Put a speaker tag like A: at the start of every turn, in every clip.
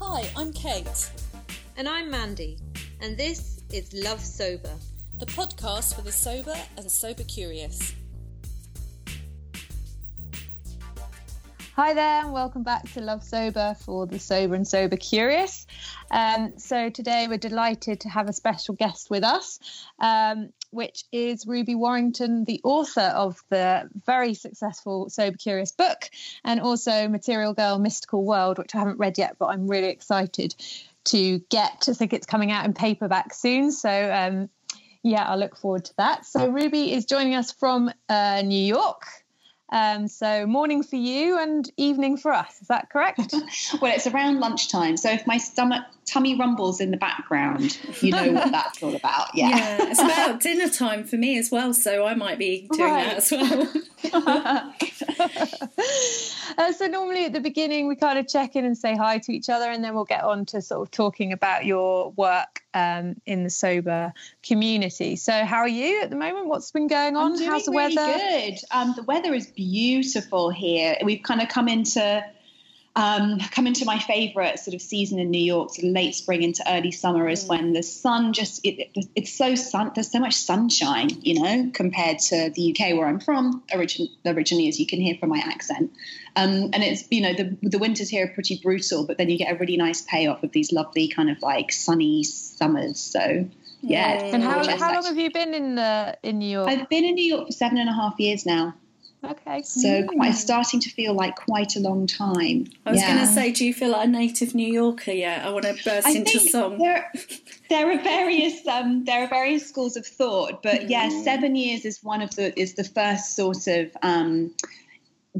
A: Hi, I'm Kate.
B: And I'm Mandy, and this is Love Sober,
A: the podcast for the sober and sober curious.
B: Hi there, and welcome back to Love Sober for the sober and sober curious. Um, so today we're delighted to have a special guest with us, um, which is Ruby Warrington, the author of the very successful Sober Curious book, and also Material Girl Mystical World, which I haven't read yet, but I'm really excited to get. I think it's coming out in paperback soon, so. Um, yeah, I look forward to that. So, Ruby is joining us from uh, New York. Um, so morning for you and evening for us. Is that correct?
C: well, it's around lunchtime. So if my stomach tummy rumbles in the background, you know what that's all about. Yeah.
D: yeah. It's about dinner time for me as well. So I might be doing right. that as well.
B: uh, so normally at the beginning we kind of check in and say hi to each other and then we'll get on to sort of talking about your work um, in the sober community. So how are you at the moment? What's been going on?
C: How's
B: the
C: really
B: weather?
C: Good. Um, the weather is beautiful here. We've kind of come into um, come into my favorite sort of season in New York, sort of late spring into early summer, is mm. when the sun just it, it, it's so sun. There's so much sunshine, you know, compared to the UK where I'm from origin, originally, as you can hear from my accent. Um, and it's you know the the winters here are pretty brutal, but then you get a really nice payoff of these lovely kind of like sunny summers. So yeah.
B: And how, how long have you been in the in New York?
C: I've been in New York for seven and a half years now.
B: Okay.
C: So mm. quite starting to feel like quite a long time.
D: I was yeah. going to say, do you feel like a native New Yorker yet? I want to burst I into song.
C: There, there are various um, there are various schools of thought, but mm. yeah, seven years is one of the is the first sort of um,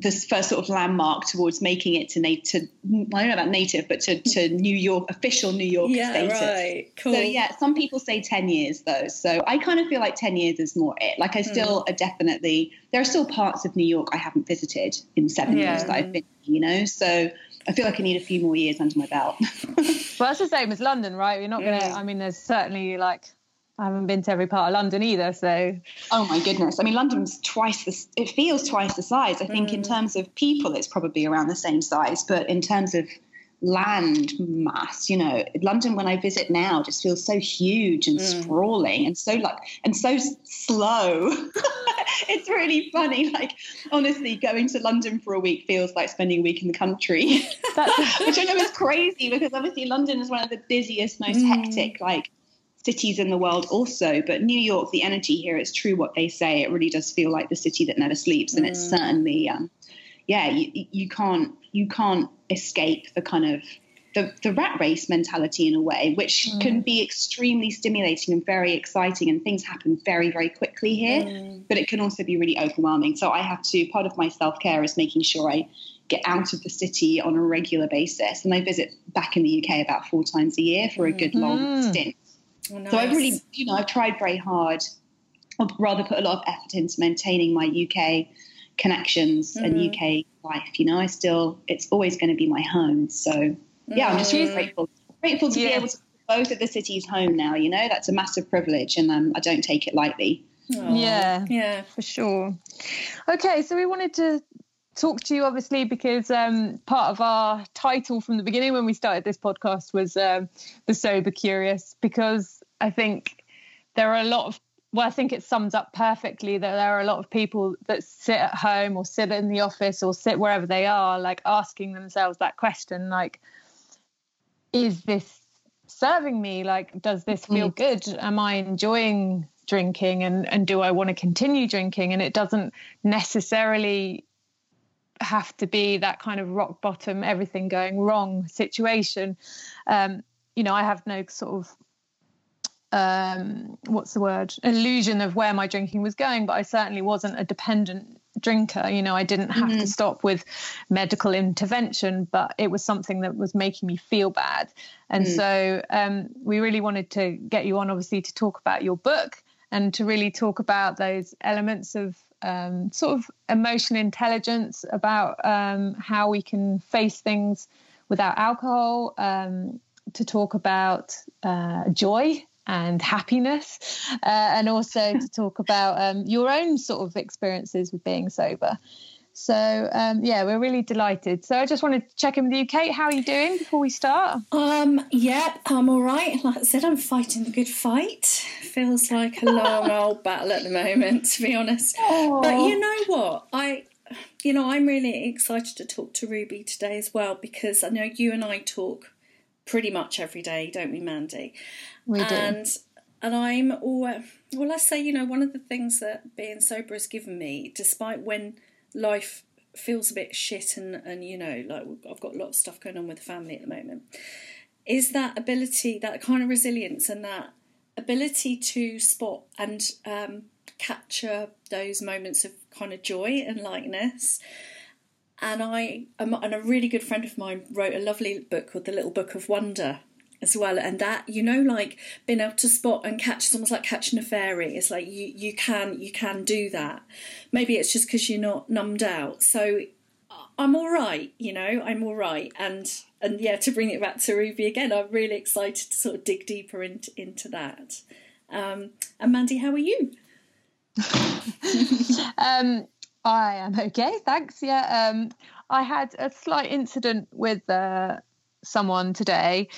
C: this first sort of landmark towards making it to native. I don't know about native, but to, to New York official New York
D: yeah,
C: status.
D: Right. Cool.
C: So yeah, some people say ten years though. So I kind of feel like ten years is more it. Like I still mm. definitely there are still parts of New York I haven't visited in seven yeah. years that I've been. You know, so I feel like I need a few more years under my belt.
B: well, that's the same as London, right? You're not gonna. I mean, there's certainly like I haven't been to every part of London either, so.
C: Oh my goodness! I mean, London's twice the. It feels twice the size. I think mm. in terms of people, it's probably around the same size, but in terms of land mass, you know, London when I visit now just feels so huge and mm. sprawling and so like and so slow. it's really funny. Like honestly, going to London for a week feels like spending a week in the country, which I know is crazy because obviously London is one of the busiest, most mm. hectic, like cities in the world also. But New York, the energy here, it's true what they say. It really does feel like the city that never sleeps, and mm. it's certainly, um, yeah, you, you can't you can't escape the kind of the, the rat race mentality in a way, which mm. can be extremely stimulating and very exciting, and things happen very, very quickly here. Mm. But it can also be really overwhelming. So I have to. Part of my self care is making sure I get out of the city on a regular basis, and I visit back in the UK about four times a year for a good long mm. stint. Oh, nice. So I've really, you know, I've tried very hard, or rather put a lot of effort into maintaining my UK connections mm. and UK life. You know, I still, it's always going to be my home. So yeah, mm. I'm just really mm. grateful, grateful to yeah. be able to both of the cities home now. You know, that's a massive privilege, and um, I don't take it lightly.
B: Aww. Yeah, yeah, for sure. Okay, so we wanted to talk to you obviously because um, part of our title from the beginning when we started this podcast was um, the sober curious because i think there are a lot of well i think it sums up perfectly that there are a lot of people that sit at home or sit in the office or sit wherever they are like asking themselves that question like is this serving me? Like does this feel mm. good? Am i enjoying drinking? And and do i want to continue drinking? And it doesn't necessarily have to be that kind of rock bottom, everything going wrong situation. Um, you know, I have no sort of um, what's the word illusion of where my drinking was going, but I certainly wasn't a dependent drinker. You know, I didn't have mm-hmm. to stop with medical intervention, but it was something that was making me feel bad. And mm. so um, we really wanted to get you on, obviously, to talk about your book and to really talk about those elements of um, sort of emotional intelligence about um, how we can face things without alcohol, um, to talk about uh, joy and happiness, uh, and also to talk about um, your own sort of experiences with being sober. So um, yeah, we're really delighted. So I just wanted to check in with you, Kate. How are you doing before we start?
D: Um, yeah, I'm all right. Like I said, I'm fighting the good fight. Feels like a long old battle at the moment, to be honest. Aww. But you know what? I, you know, I'm really excited to talk to Ruby today as well because I know you and I talk pretty much every day, don't we, Mandy?
B: We do.
D: And and I'm all well. I say, you know, one of the things that being sober has given me, despite when life feels a bit shit and and you know like I've got a lot of stuff going on with the family at the moment. Is that ability that kind of resilience and that ability to spot and um, capture those moments of kind of joy and lightness? And I and a really good friend of mine wrote a lovely book called The Little Book of Wonder as well and that you know like being able to spot and catch it's almost like catching a fairy. It's like you you can you can do that. Maybe it's just because you're not numbed out. So i'm all right you know i'm all right and and yeah to bring it back to ruby again i'm really excited to sort of dig deeper into into that. Um and mandy how are you?
B: Um i am okay thanks. Yeah um i had a slight incident with uh someone today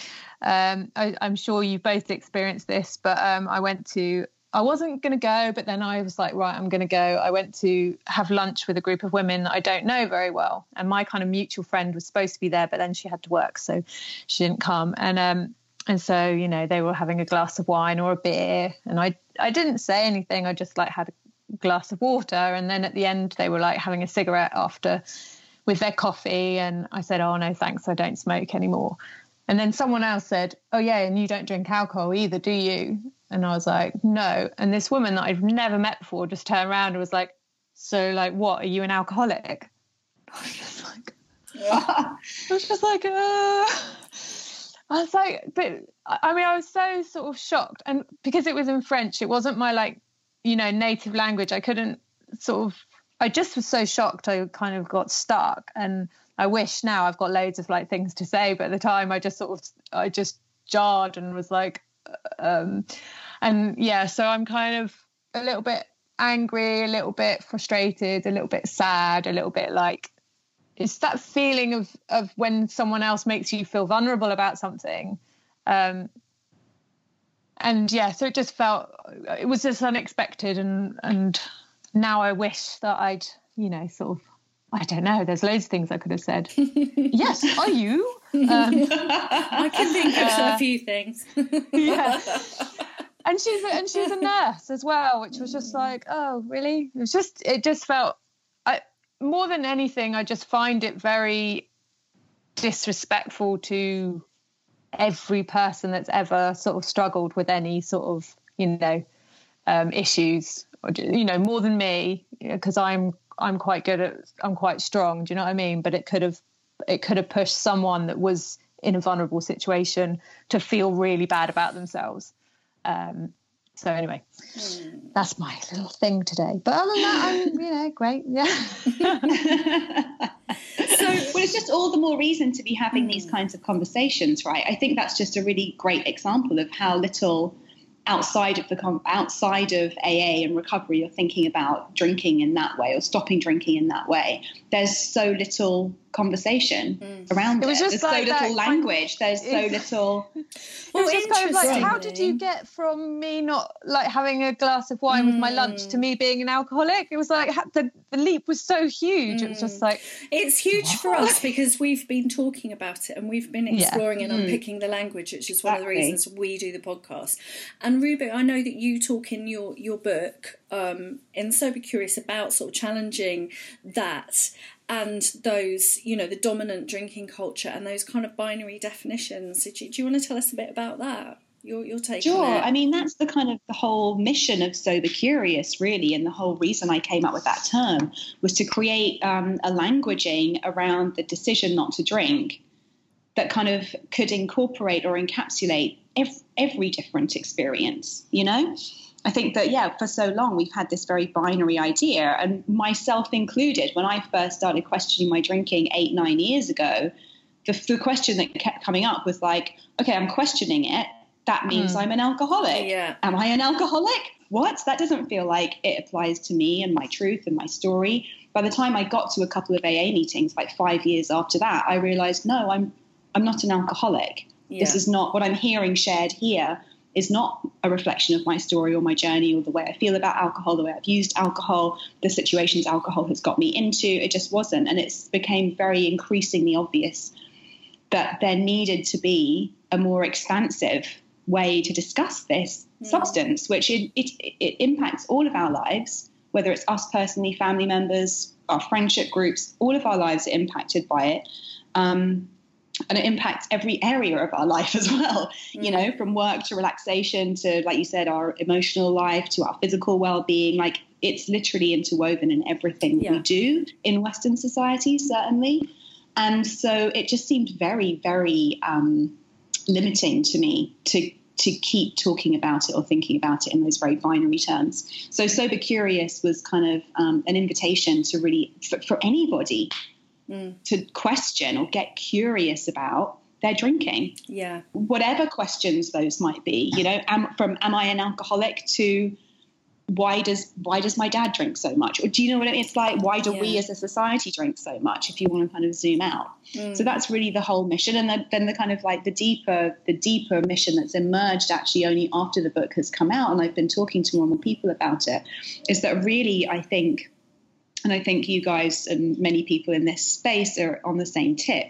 B: um, I, am sure you've both experienced this, but um, I went to, I wasn't going to go, but then I was like, right, I'm going to go. I went to have lunch with a group of women I don't know very well. And my kind of mutual friend was supposed to be there, but then she had to work, so she didn't come. And, um, and so, you know, they were having a glass of wine or a beer. And I, I didn't say anything. I just like had a glass of water. And then at the end, they were like having a cigarette after with their coffee. And I said, oh, no, thanks. I don't smoke anymore. And then someone else said, Oh, yeah, and you don't drink alcohol either, do you? And I was like, No. And this woman that I've never met before just turned around and was like, So, like, what? Are you an alcoholic? I was just like, I was just like, uh. I was like, but I mean, I was so sort of shocked. And because it was in French, it wasn't my like, you know, native language. I couldn't sort of, I just was so shocked. I kind of got stuck. And I wish now I've got loads of like things to say, but at the time I just sort of I just jarred and was like, um, and yeah, so I'm kind of a little bit angry, a little bit frustrated, a little bit sad, a little bit like it's that feeling of of when someone else makes you feel vulnerable about something. Um, and yeah, so it just felt it was just unexpected, and and now I wish that I'd you know sort of I don't know. There's loads of things I could have said. yes, are you? Um,
D: I can think of uh, a few things.
B: yeah. And she's a, and she's a nurse as well, which was just like, oh, really? It was just it just felt. I more than anything, I just find it very disrespectful to every person that's ever sort of struggled with any sort of you know um, issues, you know, more than me because I'm I'm quite good at I'm quite strong. Do you know what I mean? But it could have it could have pushed someone that was in a vulnerable situation to feel really bad about themselves. Um, so anyway, mm. that's my little thing today. But other than that, I'm you know great. Yeah.
C: so well, it's just all the more reason to be having these hmm. kinds of conversations, right? I think that's just a really great example of how little outside of the outside of AA and recovery, you're thinking about drinking in that way or stopping drinking in that way. There's so little conversation mm. around it. Was it. Just There's like so little language. There's so little.
B: well, it's just kind of like, how did you get from me not like having a glass of wine mm. with my lunch to me being an alcoholic? It was like the, the leap was so huge. Mm. It was just mm. like
D: it's huge what? for us because we've been talking about it and we've been exploring yeah. and mm. unpicking the language, which is exactly. one of the reasons we do the podcast. And Ruby, I know that you talk in your your book um, in Sober Curious about sort of challenging that and those, you know, the dominant drinking culture and those kind of binary definitions. Do you, do you want to tell us a bit about that? Your, your take
C: sure i mean that's the kind of the whole mission of sober curious really and the whole reason i came up with that term was to create um, a languaging around the decision not to drink that kind of could incorporate or encapsulate every, every different experience you know I think that, yeah, for so long we've had this very binary idea, and myself included. When I first started questioning my drinking eight, nine years ago, the, the question that kept coming up was like, okay, I'm questioning it. That means mm. I'm an alcoholic.
D: Yeah.
C: Am I an alcoholic? What? That doesn't feel like it applies to me and my truth and my story. by the time I got to a couple of AA meetings, like five years after that, I realized no, I'm I'm not an alcoholic. Yeah. This is not what I'm hearing shared here is not a reflection of my story or my journey or the way I feel about alcohol, the way I've used alcohol, the situations alcohol has got me into. It just wasn't. And it became very increasingly obvious that there needed to be a more expansive way to discuss this mm. substance, which it, it, it impacts all of our lives, whether it's us personally, family members, our friendship groups, all of our lives are impacted by it. Um, and it impacts every area of our life as well mm. you know from work to relaxation to like you said our emotional life to our physical well-being like it's literally interwoven in everything yeah. we do in western society certainly and so it just seemed very very um, limiting to me to to keep talking about it or thinking about it in those very binary terms. So, Sober Curious was kind of um, an invitation to really, for, for anybody mm. to question or get curious about their drinking.
D: Yeah.
C: Whatever questions those might be, you know, am, from am I an alcoholic to why does why does my dad drink so much or do you know what I mean? it's like why do yeah. we as a society drink so much if you want to kind of zoom out mm. so that's really the whole mission and the, then the kind of like the deeper the deeper mission that's emerged actually only after the book has come out and i've been talking to more and more people about it is that really i think and I think you guys and many people in this space are on the same tip.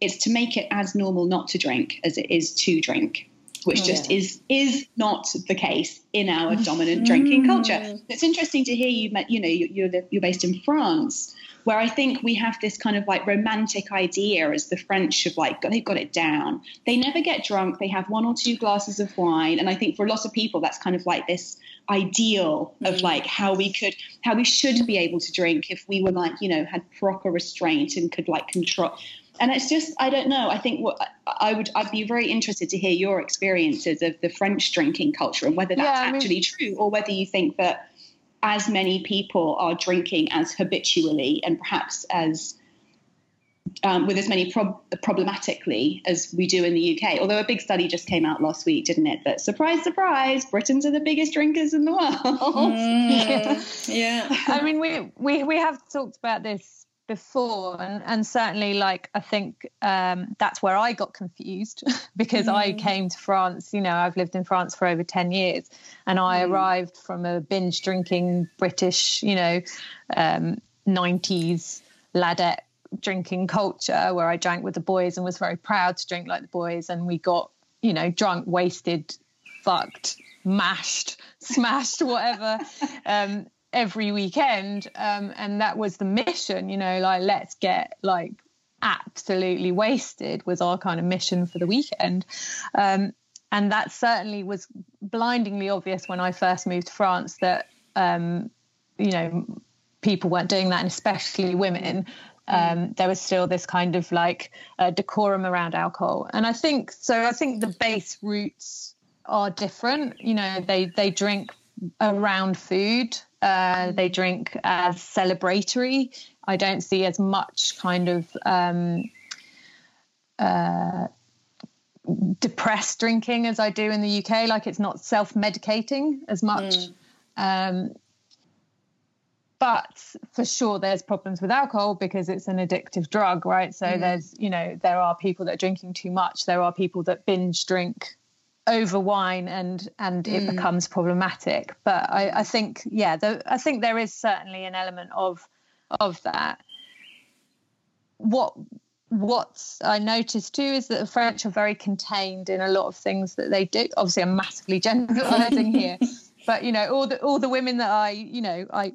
C: It's to make it as normal not to drink as it is to drink, which oh, just yeah. is is not the case in our dominant drinking culture. It's interesting to hear you. met, You know, you're you're based in France, where I think we have this kind of like romantic idea as the French of like they've got it down. They never get drunk. They have one or two glasses of wine, and I think for a lot of people that's kind of like this ideal of mm. like how we could how we should be able to drink if we were like you know had proper restraint and could like control and it's just i don't know i think what i would i'd be very interested to hear your experiences of the french drinking culture and whether that's yeah, actually mean, true or whether you think that as many people are drinking as habitually and perhaps as um, with as many prob- problematically as we do in the UK. Although a big study just came out last week, didn't it? That surprise, surprise, Britons are the biggest drinkers in the world.
D: Mm, yeah.
B: I mean, we, we we have talked about this before, and and certainly, like I think um, that's where I got confused because mm. I came to France. You know, I've lived in France for over ten years, and I mm. arrived from a binge drinking British, you know, um, 90s ladette drinking culture where I drank with the boys and was very proud to drink like the boys. And we got, you know, drunk, wasted, fucked, mashed, smashed, whatever, um, every weekend. Um, and that was the mission, you know, like, let's get like absolutely wasted was our kind of mission for the weekend. Um, and that certainly was blindingly obvious when I first moved to France that, um, you know, people weren't doing that, and especially women um, there was still this kind of like uh, decorum around alcohol. And I think so. I think the base roots are different. You know, they they drink around food. Uh, they drink as celebratory. I don't see as much kind of um, uh, depressed drinking as I do in the UK. Like it's not self medicating as much. Mm. Um, but for sure there's problems with alcohol because it's an addictive drug right so mm. there's you know there are people that are drinking too much there are people that binge drink over wine and and mm. it becomes problematic. But i i think yeah the, i think there is certainly an element of of that. What what I noticed too is that the French are very contained in a lot of things that they do. Obviously, I'm massively generalizing here, but you know, all the all the women that I, you know, I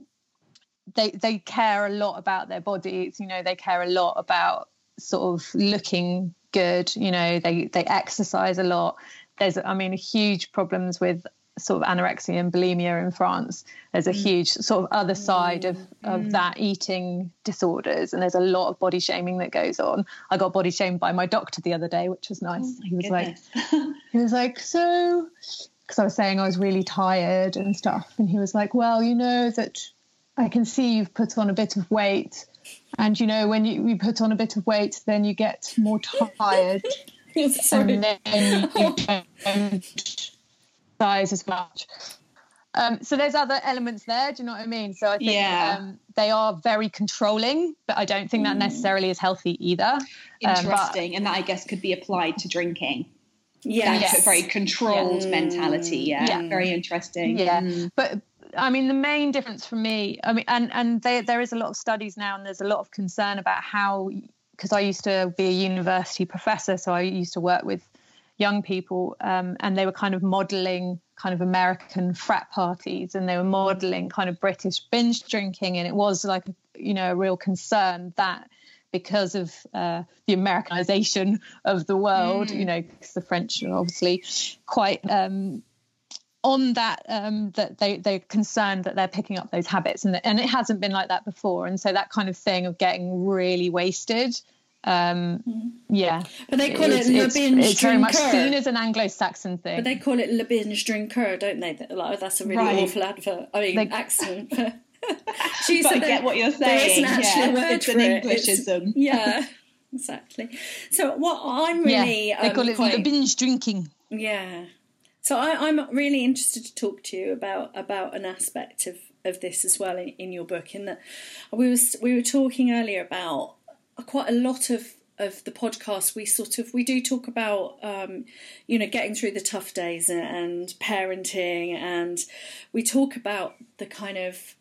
B: they they care a lot about their bodies. You know they care a lot about sort of looking good. You know they they exercise a lot there's i mean huge problems with sort of anorexia and bulimia in France. There's a mm. huge sort of other side of, of mm. that eating disorders, and there's a lot of body shaming that goes on. I got body shamed by my doctor the other day, which was nice. Oh he was goodness. like, he was like, so, because I was saying I was really tired and stuff, and he was like, well, you know that I can see you've put on a bit of weight. And you know, when you, you put on a bit of weight, then you get more tired. and then you don't size as much. Um, so there's other elements there. Do you know what I mean? So I think
C: Yeah.
B: um, they are very controlling, but I don't think that necessarily is healthy either. Um, but-
C: Interesting, and that I guess could be applied to drinking.
D: Yes.
C: Very controlled
D: Yeah.
C: mentality. Yeah.
B: Yeah.
C: very interesting.
B: yeah
C: Mm.
B: but i mean the main difference for me i mean and and there, there is a lot of studies now and there's a lot of concern about how because i used to be a university professor so i used to work with young people um, and they were kind of modeling kind of american frat parties and they were modeling kind of british binge drinking and it was like you know a real concern that because of uh, the Americanization of the world, you know, because the French are obviously quite um, on that um, that they they're concerned that they're picking up those habits, and and it hasn't been like that before, and so that kind of thing of getting really wasted. Um, yeah,
D: But they call
B: it's,
D: it le
B: it's,
D: binge
B: it's very much seen as an Anglo-Saxon thing.
D: But they call it le binge drinker, don't they? Like, that's a really
C: Right.
D: awful advert. I mean,
B: They-
D: accent. she
C: But I
D: said
C: get what you're
D: There isn't
C: saying,
D: actually
C: yeah.
D: a word
C: It's
D: for
C: an
D: it. It's-
C: Englishism.
D: yeah, exactly. So what I'm really
B: yeah, they
D: um,
B: call it
D: quite-
B: binge drinking.
D: Yeah. So I, I'm really interested to talk to you about about an aspect of, of this as well in, in your book. In that we was we were talking earlier about quite a lot of of the podcast. We sort of we do talk about um, you know getting through the tough days and, parenting, and we talk about the kind of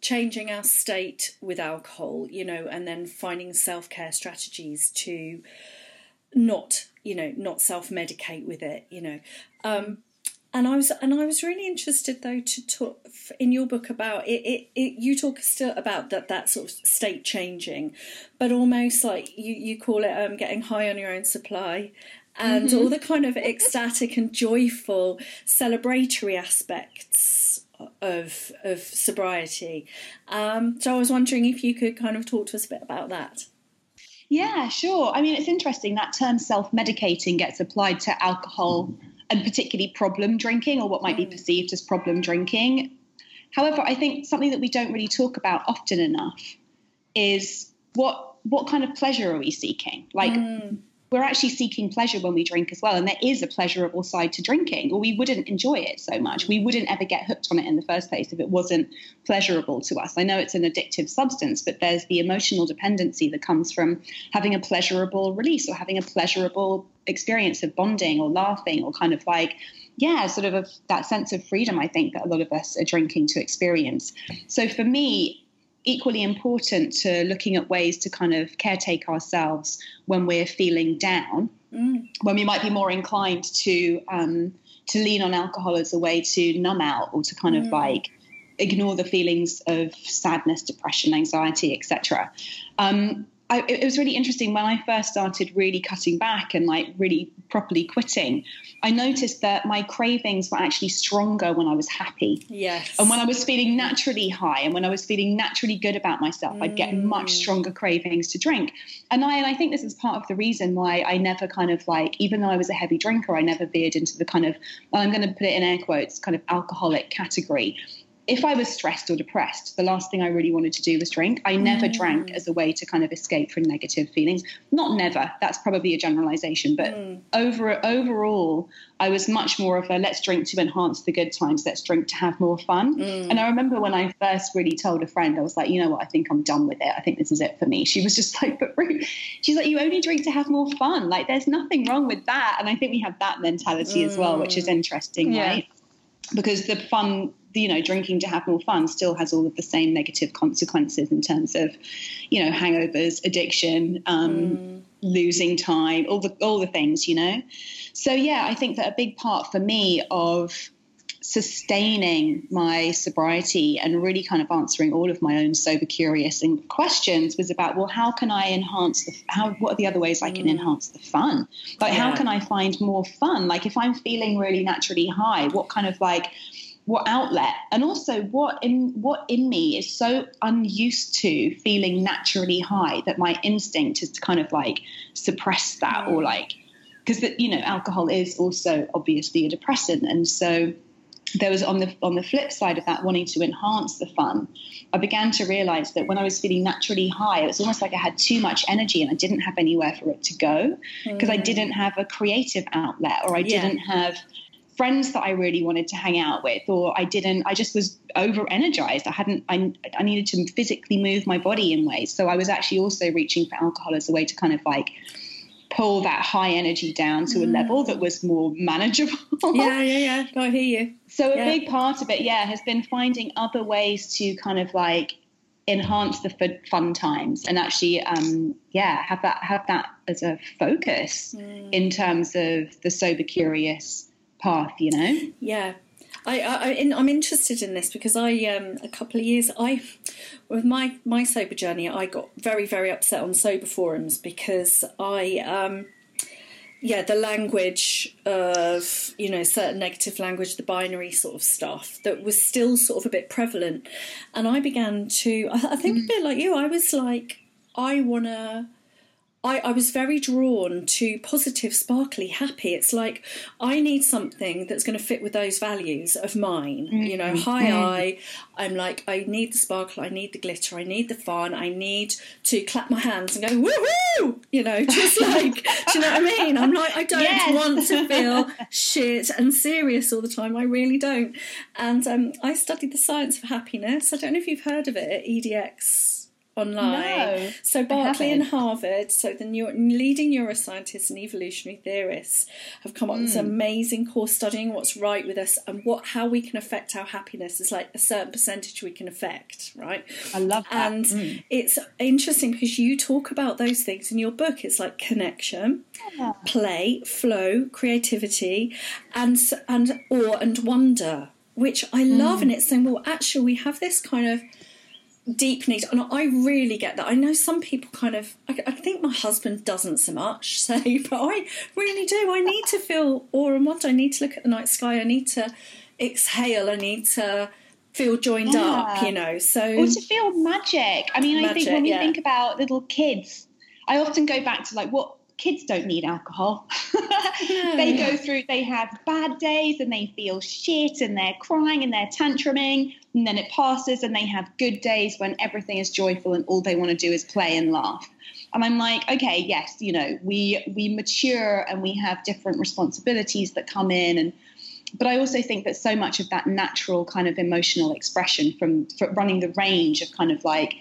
D: changing our state with alcohol, you know, and then finding self care strategies to not you know not self medicate with it you know. Um and I was and I was really interested though to talk in your book about it, it, it you talk still about that that sort of state changing but almost like you you call it um getting high on your own supply and all the kind of ecstatic and joyful celebratory aspects of of sobriety. Um so I was wondering if you could kind of talk to us a bit about that
C: Yeah, sure. I mean, it's interesting that term self medicating gets applied to alcohol and particularly problem drinking or what might be mm. perceived as problem drinking. However, I think something that we don't really talk about often enough is what what kind of pleasure are we seeking? Like mm. We're actually seeking pleasure when we drink as well, and there is a pleasurable side to drinking, or we wouldn't enjoy it so much. We wouldn't ever get hooked on it in the first place if it wasn't pleasurable to us. I know it's an addictive substance, but there's the emotional dependency that comes from having a pleasurable release or having a pleasurable experience of bonding or laughing or kind of like yeah, sort of a, that sense of freedom, I think, that a lot of us are drinking to experience. So for me, equally important to looking at ways to kind of caretake ourselves when we're feeling down, when we might be more inclined to um, to lean on alcohol as a way to numb out or to kind of like ignore the feelings of sadness, depression, anxiety, etc. Um, I, it was really interesting when I first started really cutting back and like really properly quitting. I noticed that my cravings were actually stronger when I was happy.
D: yes
C: And when I was feeling naturally high and when I was feeling naturally good about myself, I'd get much mm. stronger cravings to drink. And I and I think this is part of the reason why I never kind of like, even though I was a heavy drinker, I never veered into the kind of well, I'm going to put it in air quotes, kind of alcoholic category. If I was stressed or depressed, the last thing I really wanted to do was drink. I never mm. drank as a way to kind of escape from negative feelings. Not never, that's probably a generalization, but mm. over overall, I was much more of a let's drink to enhance the good times, let's drink to have more fun. Mm. And I remember when I first really told a friend, I was like, you know what, I think I'm done with it. I think this is it for me. She was just like, but Ruth, she's like, you only drink to have more fun. Like, there's nothing wrong with that. And I think we have that mentality as well, which is interesting,
B: Yeah.
C: right? Because the fun, you know, drinking to have more fun still has all of the same negative consequences in terms of, you know, hangovers, addiction, um, losing time, all the all the things, you know. So yeah, I think that a big part for me of sustaining my sobriety and really kind of answering all of my own sober curious and questions was about well how can i enhance the how what are the other ways i can enhance the fun? Like how can i find more fun? Like if i'm feeling really naturally high what kind of like what outlet and also what in what in me is so unused to feeling naturally high that my instinct is to kind of like suppress that or mm. like because that you know alcohol is also obviously a depressant. And so there was on the on the flip side of that wanting to enhance the fun i began to realize that when i was feeling naturally high it was almost like i had too much energy and i didn't have anywhere for it to go because i mm. didn't have a creative outlet or i
D: Yeah.
C: didn't have friends that I really wanted to hang out with, or I didn't, I just was over energized. I hadn't, I, I needed to physically move my body in ways. So I was actually also reaching for alcohol as a way to kind of like pull that high energy down to a mm. level that was more manageable.
D: yeah, yeah, yeah. I hear you.
C: So a
D: yeah.
C: big part of it, yeah, has been finding other ways to kind of like enhance the fun times and actually um, yeah have that have that as a focus mm. in terms of the sober curious path you know
D: yeah I, I am interested in this because I um, a couple of years I with my my sober journey I got very very upset on sober forums because I um, yeah, the language of, you know, certain negative language, the binary sort of stuff that was still sort of a bit prevalent. And I began to, I, I think mm. a bit like you, I was like, I want to I, I was very drawn to positive, sparkly, happy. It's like I need something that's going to fit with those values of mine. Mm-hmm. You know, high mm-hmm. I, I'm like, I need the sparkle, I need the glitter, I need the fun, I need to clap my hands and go, woohoo! You know, just like, do you know what I mean? I'm like, I don't yes. want to feel shit and serious all the time. I really don't. And um, I studied the science of happiness. I don't know if you've heard of it at EDX online. No, so Berkeley and Harvard, so the leading neuroscientists and evolutionary theorists have come up mm. with this hmm. amazing course studying what's right with us and what how we can affect our happiness. It's like a certain percentage we can affect, right?
C: I love that.
D: And mm. it's interesting because you talk about those things in your book. It's like connection, yeah. play, flow, creativity, and and awe and wonder, which I love. Mm. And it's saying, well, actually, we have this kind of deep need and i really get that i know some people kind of I, I, think my husband doesn't so much say but i really do i need to feel awe and wonder i need to look at the night sky i need to exhale i need to feel joined yeah. up you know so
C: or to feel magic i mean magic, i think when we yeah. think about little kids i often go back to like what kids don't need alcohol. they go through, they have bad days and they feel shit and they're crying and they're tantruming. And then it passes and they have good days when everything is joyful and all they want to do is play and laugh. And I'm like, okay, yes, you know, we we mature and we have different responsibilities that come in and but I also think that so much of that natural kind of emotional expression from, from running the range of kind of like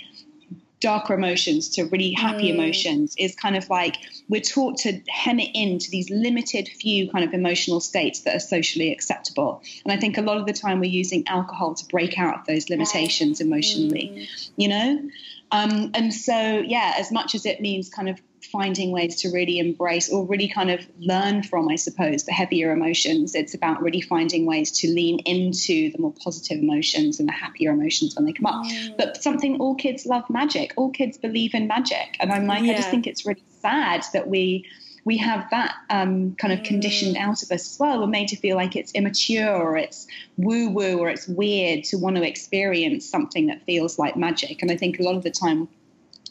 C: darker emotions to really happy mm. emotions is kind of like we're taught to hem it into these limited few kind of emotional states that are socially acceptable. And I think a lot of the time we're using alcohol to break out of those limitations emotionally, mm. you know? Um, and so, yeah, as much as it means kind of finding ways to really embrace or really kind of learn from, I suppose, the heavier emotions. It's about really finding ways to lean into the more positive emotions and the happier emotions when they come up. Mm. But something all kids love magic. All kids believe in magic. And I'm like, yeah. I just think it's really sad that we we have that um, kind of conditioned mm. out of us as well. We're made to feel like it's immature or it's woo woo or it's weird to want to experience something that feels like magic. And I think a lot of the time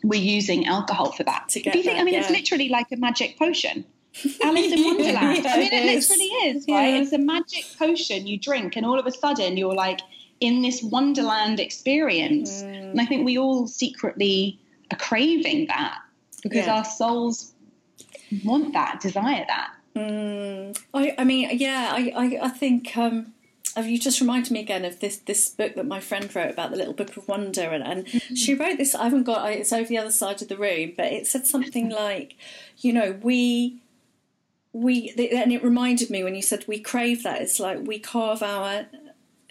C: we're using alcohol for that.
D: To get Do you think?
C: That, I mean,
D: yeah.
C: it's literally like a magic potion. Alice in Wonderland. yeah, I mean, it, it literally is, right? Yeah. It's a magic potion you drink, and all of a sudden you're like in this Wonderland experience. Mm. And I think we all secretly are craving that because our souls want that, desire that.
D: Mm. I, I mean, yeah, I, I, I think um, you just reminded me again of this this book that my friend wrote about the little book of wonder and, and mm-hmm. she wrote this i haven't got it's over the other side of the room but it said something like you know we we and it reminded me when you said we crave that it's like we carve our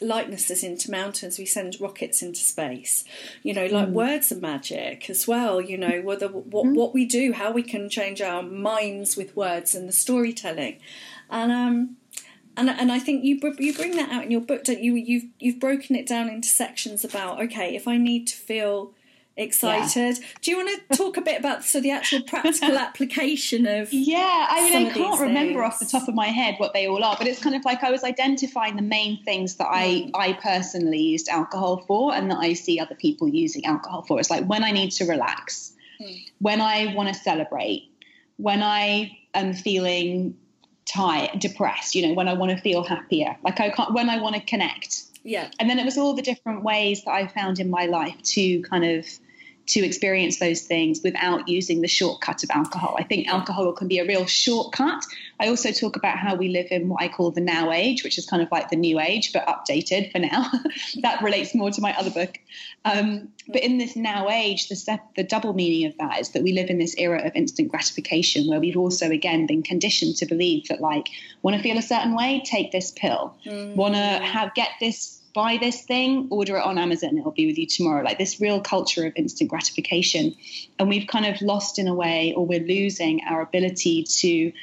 D: likenesses into mountains we send rockets into space you know like mm. words are magic as well you know whether what, mm. what we do how we can change our minds with words and the storytelling and um and and I think you you bring that out in your book, don't you? You've you've broken it down into sections about okay, if I need to feel excited, yeah. do you want to talk a bit about so the actual practical application of?
C: Yeah, I mean, I can't remember off the top of my head what they all are, but it's kind of like I was identifying the main things that I mm. I personally used alcohol for, and that I see other people using alcohol for. It's like when I need to relax, mm. when I want to celebrate, when I am feeling tired, depressed, you know, when I want to feel happier, like I can't, when I want to connect.
D: Yeah.
C: And then it was all the different ways that I found in my life to kind of to experience those things without using the shortcut of alcohol. I think alcohol can be a real shortcut. I also talk about how we live in what I call the now age, which is kind of like the new age, but updated for now. that relates more to my other book. Um, but in this now age, the, the double meaning of that is that we live in this era of instant gratification where we've also, again, been conditioned to believe that, like, want to feel a certain way, take this pill. Mm. Want to have get this buy this thing, order it on Amazon, it'll be with you tomorrow. Like this real culture of instant gratification. And we've kind of lost in a way, or we're losing our ability to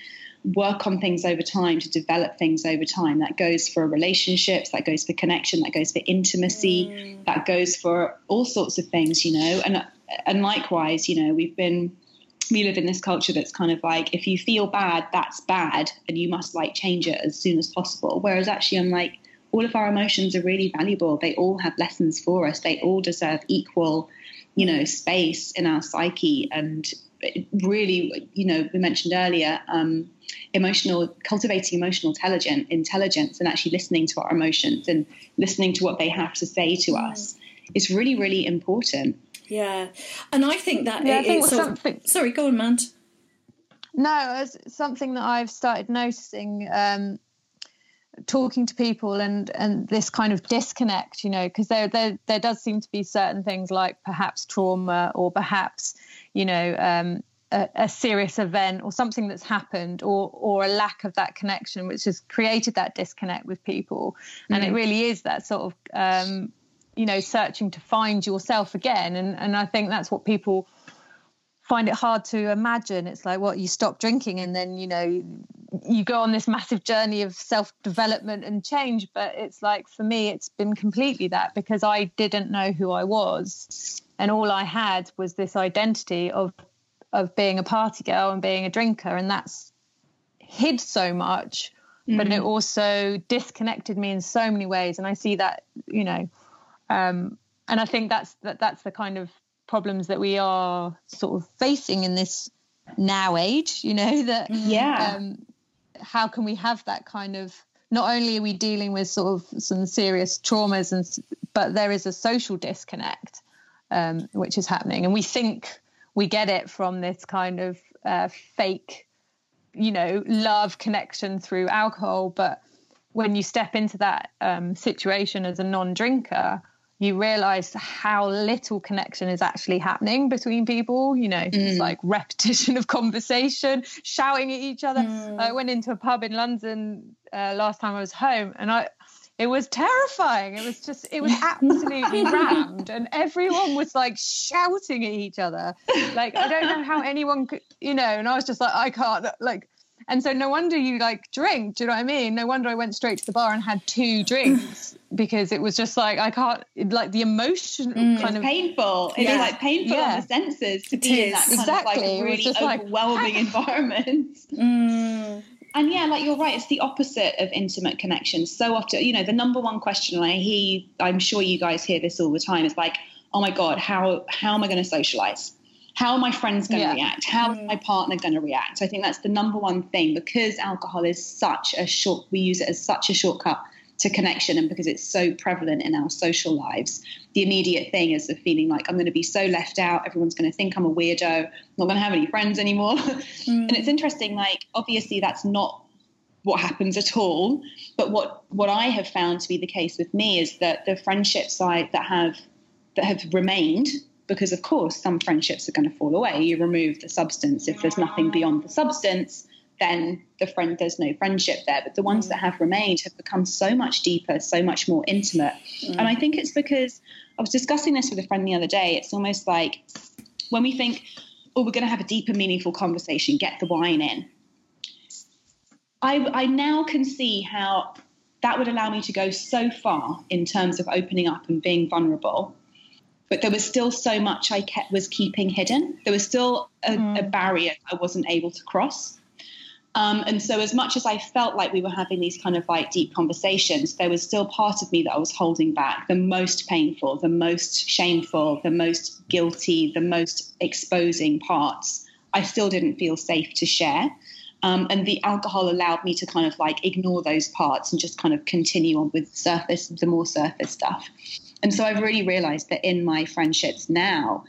C: work on things over time, to develop things over time. That goes for relationships, that goes for connection, that goes for intimacy, mm. that goes for all sorts of things, you know. And and likewise, you know, we've been we live in this culture that's kind of like if you feel bad, that's bad, and you must like change it as soon as possible. Whereas actually, I'm like, all of our emotions are really valuable. They all have lessons for us. They all deserve equal, you know, space in our psyche. And really, you know, we mentioned earlier, um, emotional, cultivating emotional intelligence, intelligence, and actually listening to our emotions and listening to what they have to say to mm. us is really, really important.
D: Yeah, and I think that yeah, it, I think something. Of, sorry, go on, Mand.
B: No, it's something that I've started noticing. Um, talking to people and and this kind of disconnect you know because there, there there does seem to be certain things like perhaps trauma or perhaps you know um, a, a, serious event or something that's happened or or a lack of that connection which has created that disconnect with people mm-hmm. and it mm. really is that sort of um, you know searching to find yourself again and and I think that's what people find it hard to imagine it's like what you stop drinking and then you know you go on this massive journey of self development and change but it's like for me it's been completely that because I didn't know who I was and all I had was this identity of of being a party girl and being a drinker and that's hid so much mm. but it mm. also disconnected me in so many ways and I see that you know um, and I think that's that that's the kind of problems that we are sort of facing in this now age you know that
C: yeah. um,
B: how can we have that kind of not only are we dealing with sort of some serious traumas and but there is a social disconnect um, which is happening. And we think we get it from this kind of uh, fake you know love connection through alcohol but when you step into that um, situation as a non-drinker you realize how little connection is actually happening between people. You know, mm. it's like repetition of conversation, shouting at each other. Mm. I went into a pub in London uh, last time I was home, and I. It was terrifying. It was just, it was absolutely rammed, and everyone was like shouting at each other. Like, I don't know how anyone could, you know, and I was just like, I can't, like, and so no wonder you like drink. Do you know what I mean? No wonder I went straight to the bar and had two drinks because it was just like I can't like the emotion mm, kind of
C: painful. It's yeah. like painful yeah. on the senses to be in that kind exactly. of like really overwhelming like, environment.
D: Mm.
C: And yeah, like you're right, it's the opposite of intimate connection. So often, you know, the number one question I hear, I'm sure you guys hear this all the time, is like, oh my God, how how am I going to socialize? How are my friends going to yeah. react? How is my partner going to react i think that's the number one thing because alcohol is such a short we use it as such a shortcut to connection and because it's so prevalent in our social lives the immediate thing is the feeling like i'm going to be so left out. Everyone's going to think i'm a weirdo. I'm not going to have any friends anymore. Mm. and it's interesting like obviously that's not what happens at all but what what i have found to be the case with me is that the friendships I, that have that have remained because of course some friendships are going to fall away. You remove the substance. If there's nothing beyond the substance then the friend there's no friendship there. But the ones that have remained have become so much deeper so much more intimate. Mm. and i think it's because i was discussing this with a friend the other day it's almost like when we think oh we're going to have a deeper meaningful conversation get the wine in. I, I now can see how that would allow me to go so far in terms of opening up and being vulnerable but there was still so much I kept was keeping hidden. There was still a, mm. a barrier I wasn't able to cross. Um, and so, as much as I felt like we were having these kind of like deep conversations, there was still part of me that I was holding back the most painful, the most shameful, the most guilty, the most exposing parts. I still didn't feel safe to share. Um, and the alcohol allowed me to kind of like ignore those parts and just kind of continue on with surface, the more surface stuff. And so I've really realized that in my friendships now,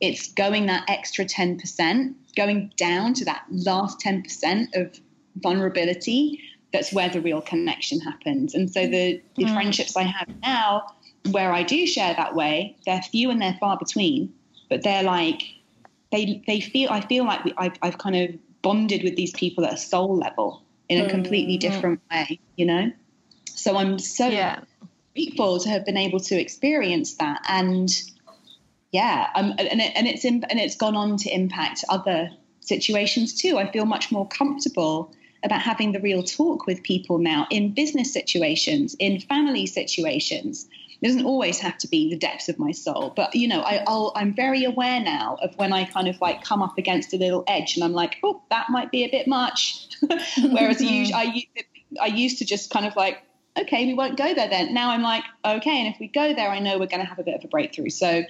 C: it's going that extra 10%, going down to that last 10% of vulnerability. That's where the real connection happens. And so the, the mm. friendships I have now, where I do share that way, they're few and they're far between, but they're like, they, they feel, I feel like we, I've, I've kind of bonded with these people at a soul level in a completely mm. different way, you know? So I'm so yeah. Grateful to have been able to experience that. And yeah, um, and, it, and it's in, and it's gone on to impact other situations too. I feel much more comfortable about having the real talk with people now in business situations, in family situations. It doesn't always have to be the depths of my soul, but you know, I, i am very aware now of when I kind of like come up against a little edge, and I'm like, oh, that might be a bit much. Whereas usually, I, I used to just kind of like okay, we won't go there then. Now I'm like, okay, and if we go there, I know we're going to have a bit of a breakthrough. So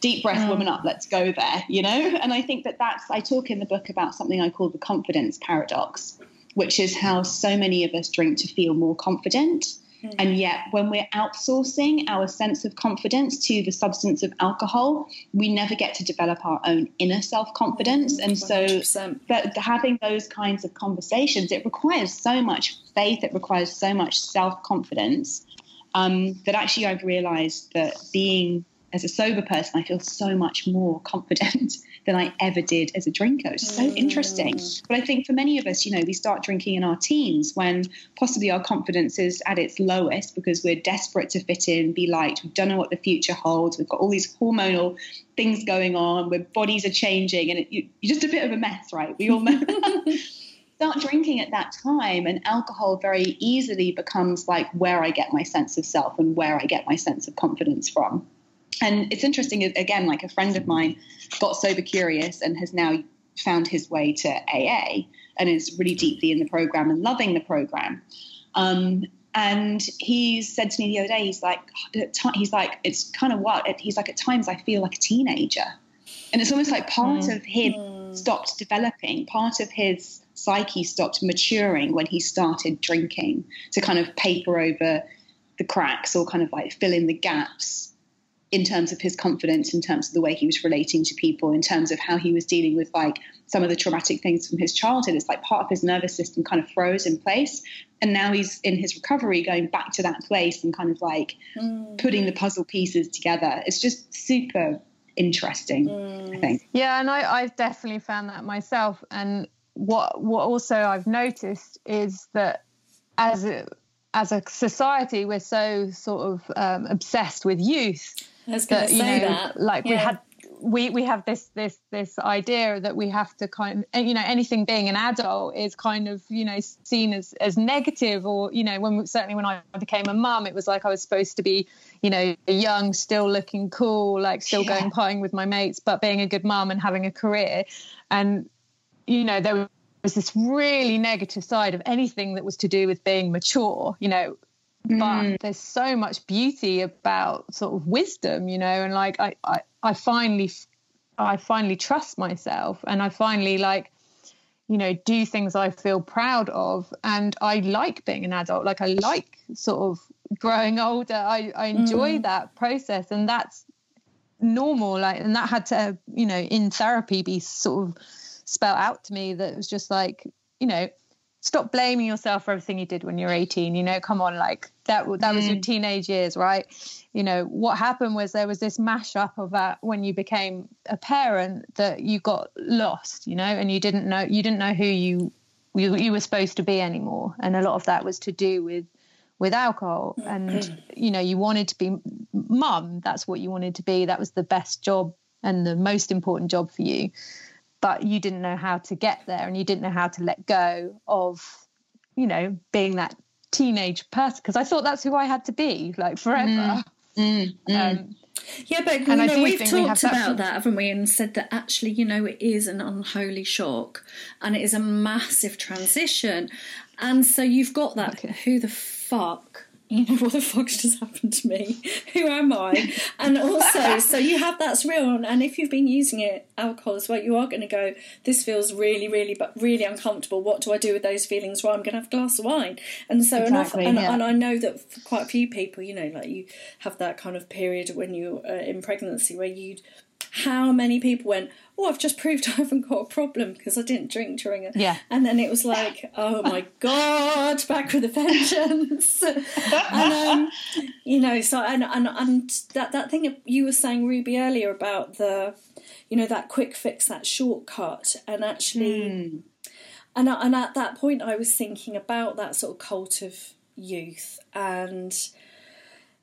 C: deep breath, mm. woman up, let's go there, you know? And I think that that's, I talk in the book about something I call the confidence paradox, which is how so many of us drink to feel more confident. Mm. And yet, when we're outsourcing our sense of confidence to the substance of alcohol, we never get to develop our own inner self confidence. Mm, and so, but having those kinds of conversations, it requires so much faith, it requires so much self confidence um, that actually I've realized that being as a sober person, I feel so much more confident than I ever did as a drinker. It's so mm. interesting. But I think for many of us, you know, we start drinking in our teens when possibly our confidence is at its lowest because we're desperate to fit in, be liked. We don't know what the future holds. We've got all these hormonal things going on, where bodies are changing, and it, you, you're just a bit of a mess, right? We all know. start drinking at that time and alcohol very easily becomes like where i get my sense of self and where i get my sense of confidence from and it's interesting, again, like a friend of mine got sober curious and has now found his way to AA and is really deeply in the program and loving the program. Um, and he said to me the other day, he's like, he's like, it's kind of what he's like. At times, I feel like a teenager, and it's almost like part mm. of him mm. stopped developing. Part of his psyche stopped maturing when he started drinking to kind of paper over the cracks or kind of like fill in the gaps in terms of his confidence, in terms of the way he was relating to people, in terms of how he was dealing with like some of the traumatic things from his childhood. It's like part of his nervous system kind of froze in place. And now he's in his recovery going back to that place and kind of like mm. putting the puzzle pieces together. It's just super interesting, mm. I think.
B: Yeah, and I, I've definitely found that myself. And what what also I've noticed is that as a as a society, we're so sort of um, obsessed with youth
D: I was going to say you know, that.
B: Like yeah. we had we we have this this this idea that we have to kind of you know anything being an adult is kind of you know seen as as negative or you know when certainly when I became a mum it was like I was supposed to be you know young still looking cool like still yeah. going partying with my mates but being a good mum and having a career and you know there was this really negative side of anything that was to do with being mature you know but mm. there's so much beauty about sort of wisdom you know and like I, I i finally i finally trust myself and i finally like you know do things i feel proud of and i like being an adult like i like sort of growing older i, I enjoy mm. that process and that's normal like and that had to you know in therapy be sort of spelled out to me that it was just like you know stop blaming yourself for everything you did when you're 18 you know come on like that that was your mm. teenage years right you know what happened was there was this mashup of that when you became a parent that you got lost you know and you didn't know you didn't know who you you, you were supposed to be anymore and a lot of that was to do with with alcohol and mm. you know you wanted to be mum that's what you wanted to be that was the best job and the most important job for you but you didn't know how to get there and you didn't know how to let go of you know being that teenage person because i thought that's who i had to be like forever mm, mm,
D: mm. Um, yeah, but you know, we've talked we about that, that, haven't we? And said that actually, you know, it is an unholy shock and it is a massive transition. And so you've got that okay. who the fuck you know, what the fuck just happened to me? Who am I? And also, so you have that's real. And if you've been using it, alcohol as well, you are going to go, this feels really, really, but really uncomfortable. What do I do with those feelings? Well, I'm going to have a glass of wine. And so, exactly, and, yeah. and, I know that for quite a few people, you know, like you have that kind of period when you're uh, in pregnancy where you how many people went, "Oh, I've just proved I haven't got a problem because I didn't drink during it."
B: Yeah.
D: And then it was like, "Oh my god, back with a vengeance!" and um, you know, so and and and that that thing you were saying, Ruby, earlier about the, you know, that quick fix, that shortcut, and actually.
C: Mm.
D: And, and at that point, I was thinking about that sort of cult of youth and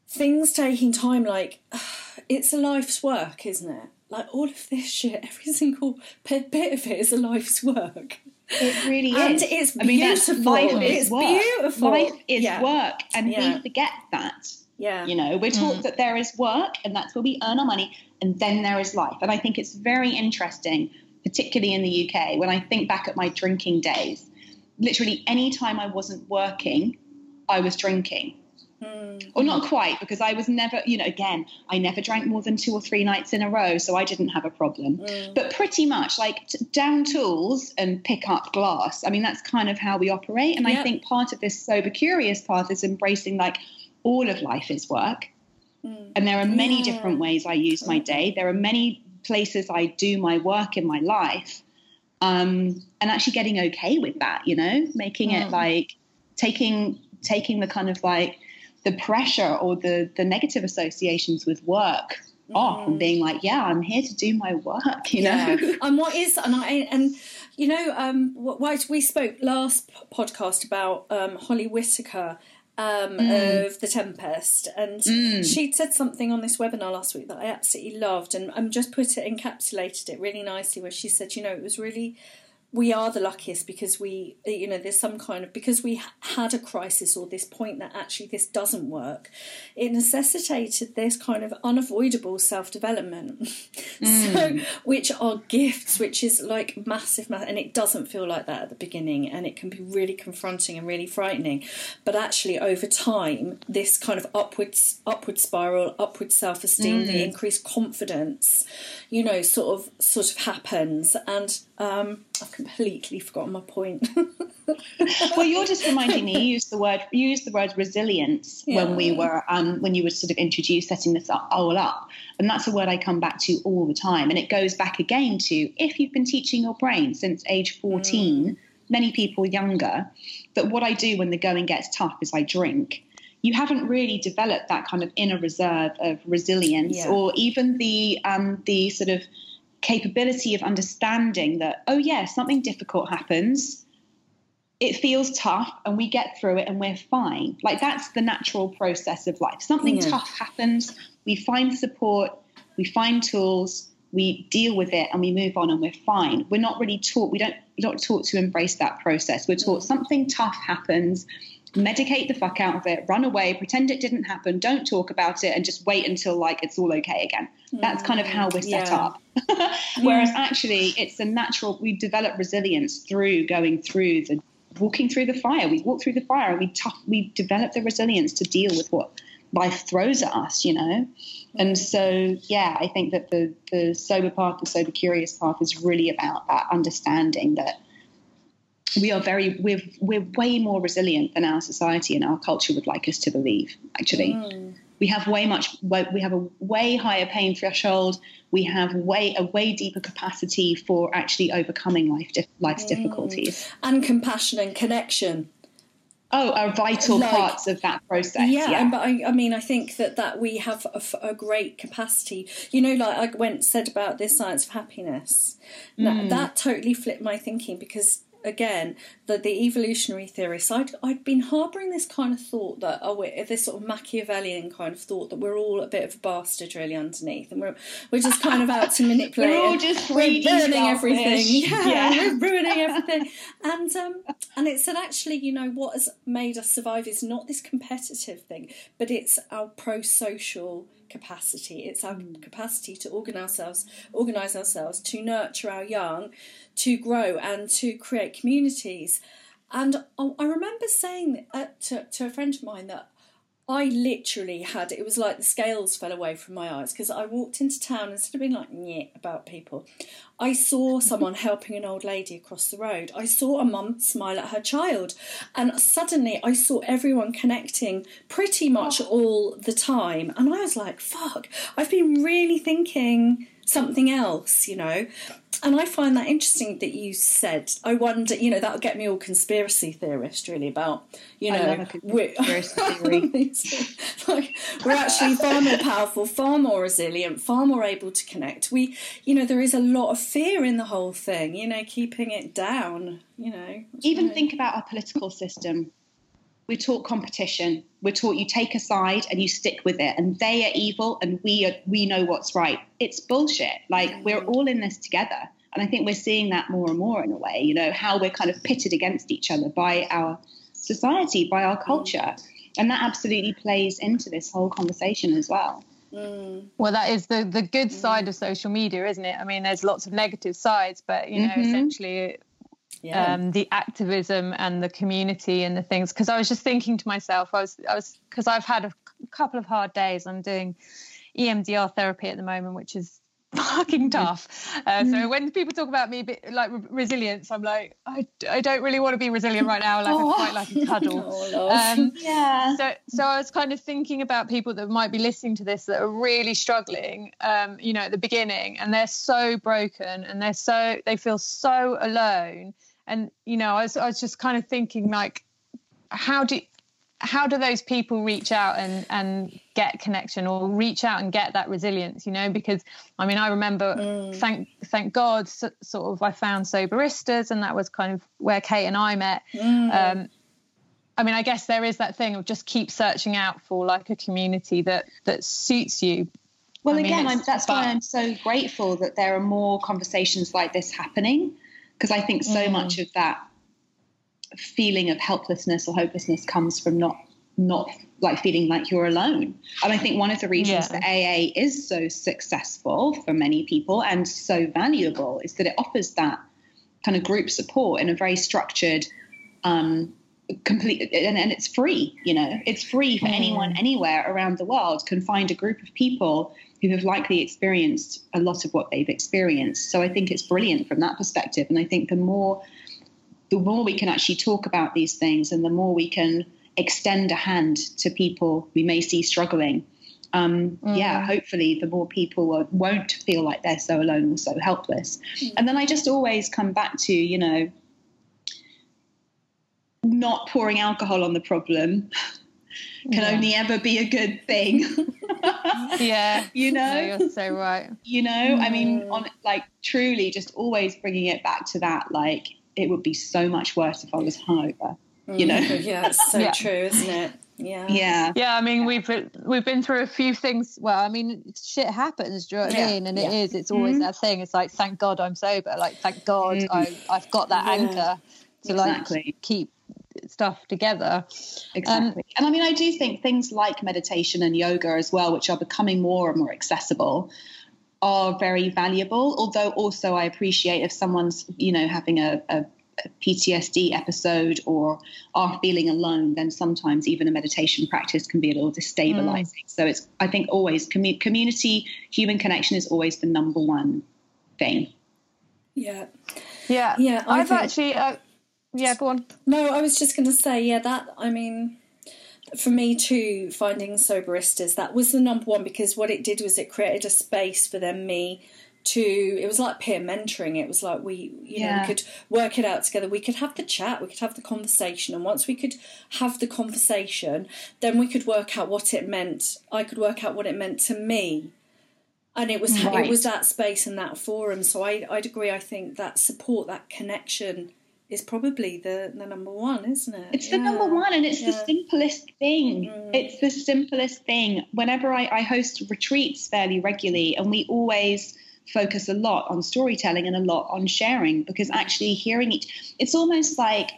D: things taking time. Like, it's a life's work, isn't it? Like, all of this shit, every single bit of it is a life's work.
C: It really
D: And
C: is.
D: it's
C: I mean, that's
D: beautiful.
C: life is
D: It's
C: work.
D: beautiful.
C: Life is
D: Yeah.
C: work, and
D: Yeah.
C: we forget that.
D: Yeah.
C: You know, we're taught mm. that there is work, and that's where we earn our money, and then there is life. And I think it's very interesting, particularly in the UK, when I think back at my drinking days. Literally, any time I wasn't working, I was drinking. Or not quite, because I was never, you know, again, I never drank more than two or three nights in a row, so I didn't have a problem. Mm. But pretty much like t- down tools and pick up glass. I mean, that's kind of how we operate. And
D: Yeah.
C: I think part of this sober curious path is embracing like all of life is work. Mm. And there are many
D: Yeah.
C: different ways I use my mm. day. There are many places I do my work in my life. Um, and actually getting okay with that, you know, making it like taking taking the kind of like the pressure or the the negative associations with work off and being like, yeah, I'm here to do my work, you know.
D: Yeah. and what is and I and you know um what why we spoke last podcast about um Holly Whitaker um of the Tempest and she said something on this webinar last week that I absolutely loved and I'm just put it encapsulated it really nicely where she said you know it was really we are the luckiest because we you know there's some kind of because we had a crisis or this point that actually this doesn't work it necessitated this kind of unavoidable self-development. So mm. which are gifts which is like massive ma- and it doesn't feel like that at the beginning and it can be really confronting and really frightening. But actually over time this kind of upwards upward spiral upward self-esteem the mm. increased confidence you know sort of sort of happens. And um I've completely forgotten my point.
C: well, you're just reminding me. You used the word you used the word resilience when we were um, when you were sort of introduced setting this all up, and that's a word I come back to all the time. And it goes back again to if you've been teaching your brain since age 14, many people younger, that what I do when the going gets tough is I drink. You haven't really developed that kind of inner reserve of resilience,
D: Yeah.
C: or even the um, the sort of capability of understanding that oh yeah, something difficult happens it feels tough and we get through it and we're fine. Like that's the natural process of life. Something
D: Yeah.
C: tough happens, we find support, we find tools, we deal with it and we move on and we're fine. We're not really taught, we don't we're not taught to embrace that process. We're taught mm. something tough happens, medicate the fuck out of it, run away, pretend it didn't happen, don't talk about it and just wait until like it's all okay again. That's kind of how we're set mm,
D: yeah.
C: up. Whereas actually, it's a natural. We develop resilience through going through the walking through the fire. We walk through the fire, and we tough. We develop the resilience to deal with what life throws at us. You know, and mm. so yeah, I think that the the sober path, the sober curious path, is really about that understanding that we are very we're we're way more resilient than our society and our culture would like us to believe. Actually, we have way much we have a way higher pain threshold. We have way a way deeper capacity for actually overcoming life life's difficulties.
D: and compassion and connection.
C: Oh, are vital
D: Like-
C: parts of that process.
D: Yeah,
C: Yeah,
D: and but I, I mean, I think that that we have a great capacity. You know, like I went said about this science of happiness.
C: Mm.
D: that totally flipped my thinking because again, the the evolutionary theorists, I'd I'd been harbouring this kind of thought that oh, we're, this sort of Machiavellian kind of thought that we're all a bit of a bastard really underneath, and we're we're just kind of out to manipulate.
C: We're all just
D: we're burning everything. Yeah,
C: Yeah.
D: we're ruining everything. And um, and it said actually, you know, what has made us survive is not this competitive thing, but it's our pro-social capacity. It's our mm. capacity to organize ourselves, organize ourselves, to nurture our young, to grow and to create communities. And I remember saying to, to a friend of mine that I literally had it was like the scales fell away from my eyes because I walked into town instead of being like yeah about people, I saw someone helping an old lady across the road. I saw a mum smile at her child, and suddenly I saw everyone connecting pretty much oh. all the time. And I was like, fuck, I've been really thinking something else, you know. And I find that interesting that you said. I wonder, you know, that'll get me all conspiracy theorist really about, you know, we're, like, we're actually far more powerful, far more resilient, far more able to connect. We, you know, there is a lot of fear in the whole thing, you know, keeping it down, you know.
C: Even think about our political system we're taught competition. We're taught you take a side and you stick with it, and they are evil, and we are we know what's right. It's bullshit. Like mm-hmm. we're all in this together, and I think we're seeing that more and more in a way. You know how we're kind of pitted against each other by our society, by our culture, and that absolutely plays into this whole conversation as well.
B: Mm. Well, that is the the good side mm. of social media, isn't it? I mean, there's lots of negative sides, but you know, mm-hmm. essentially yeah. um, the activism and the community and the things. Because I was just thinking to myself, I was, I was, because I've had a couple of hard days. I'm doing EMDR therapy at the moment, which is fucking tough. Uh, so mm. when people talk about me like resilience, I'm like, I, I don't really want to be resilient right now. Like oh. I quite like a cuddle.
C: Oh, um, yeah.
B: So so I was kind of thinking about people that might be listening to this that are really struggling. Um, you know, at the beginning, and they're so broken, and they're so they feel so alone and you know I was, I was just kind of thinking like how do how do those people reach out and and get connection or reach out and get that resilience you know because i mean i remember mm. thank thank god so, sort of i found soberistas and that was kind of where kate and i met mm. um, i mean i guess there is that thing of just keep searching out for like a community that that suits you
C: well I mean, again that's but, why i'm so grateful that there are more conversations like this happening because I think so mm. much of that feeling of helplessness or hopelessness comes from not not like feeling like you're alone. And I think one of the reasons yeah. that AA is so successful for many people and so valuable is that it offers that kind of group support in a very structured, um, complete, and, and it's free. You know, it's free for mm. anyone anywhere around the world can find a group of people who have likely experienced a lot of what they've experienced. So I think it's brilliant from that perspective. And I think the more the more we can actually talk about these things and the more we can extend a hand to people we may see struggling, um, mm. yeah, hopefully the more people won't feel like they're so alone or so helpless. Mm. And then I just always come back to, you know, not pouring alcohol on the problem can yeah. only ever be a good thing.
B: yeah.
C: You know? No,
B: you're so right.
C: You know, mm. I mean, mm. on like truly just always bringing it back to that, like, it would be so much worse if I was hungover. Mm. You know?
D: yeah, it's so yeah. true, isn't it? Yeah.
C: Yeah.
B: Yeah. I mean, we've we've been through a few things. Well, I mean, shit happens. Do you know what yeah. I mean? And yeah. it is. It's always mm-hmm. that thing. It's like, thank God I'm sober. Like, thank God mm. I I've got that yeah. anchor to exactly. like keep stuff together.
C: Exactly. Um, and I mean, I do think things like meditation and yoga as well, which are becoming more and more accessible, are very valuable. Although also I appreciate if someone's, you know, having a, a PTSD episode or are feeling alone, then sometimes even a meditation practice can be a little destabilizing. Mm. So it's, I think, always commu- community, human connection is always the number one thing.
D: Yeah.
B: Yeah. Yeah. I've think- actually, uh, yeah, go on.
D: No, I was just going to say, yeah, that, I mean, for me too, finding soberistas, that was the number one because what it did was it created a space for them, me, to it was like peer mentoring it was like we you yeah. know we could work it out together we could have the chat we could have the conversation and once we could have the conversation then we could work out what it meant i could work out what it meant to me and it was right. it was that space and that forum so I, i'd agree i think that support that connection is probably the, the number one, isn't it?
C: It's yeah. the number one, and it's yeah. the simplest thing. Mm. It's the simplest thing. Whenever I, I host retreats fairly regularly, and we always focus a lot on storytelling and a lot on sharing because actually hearing each, it's almost like.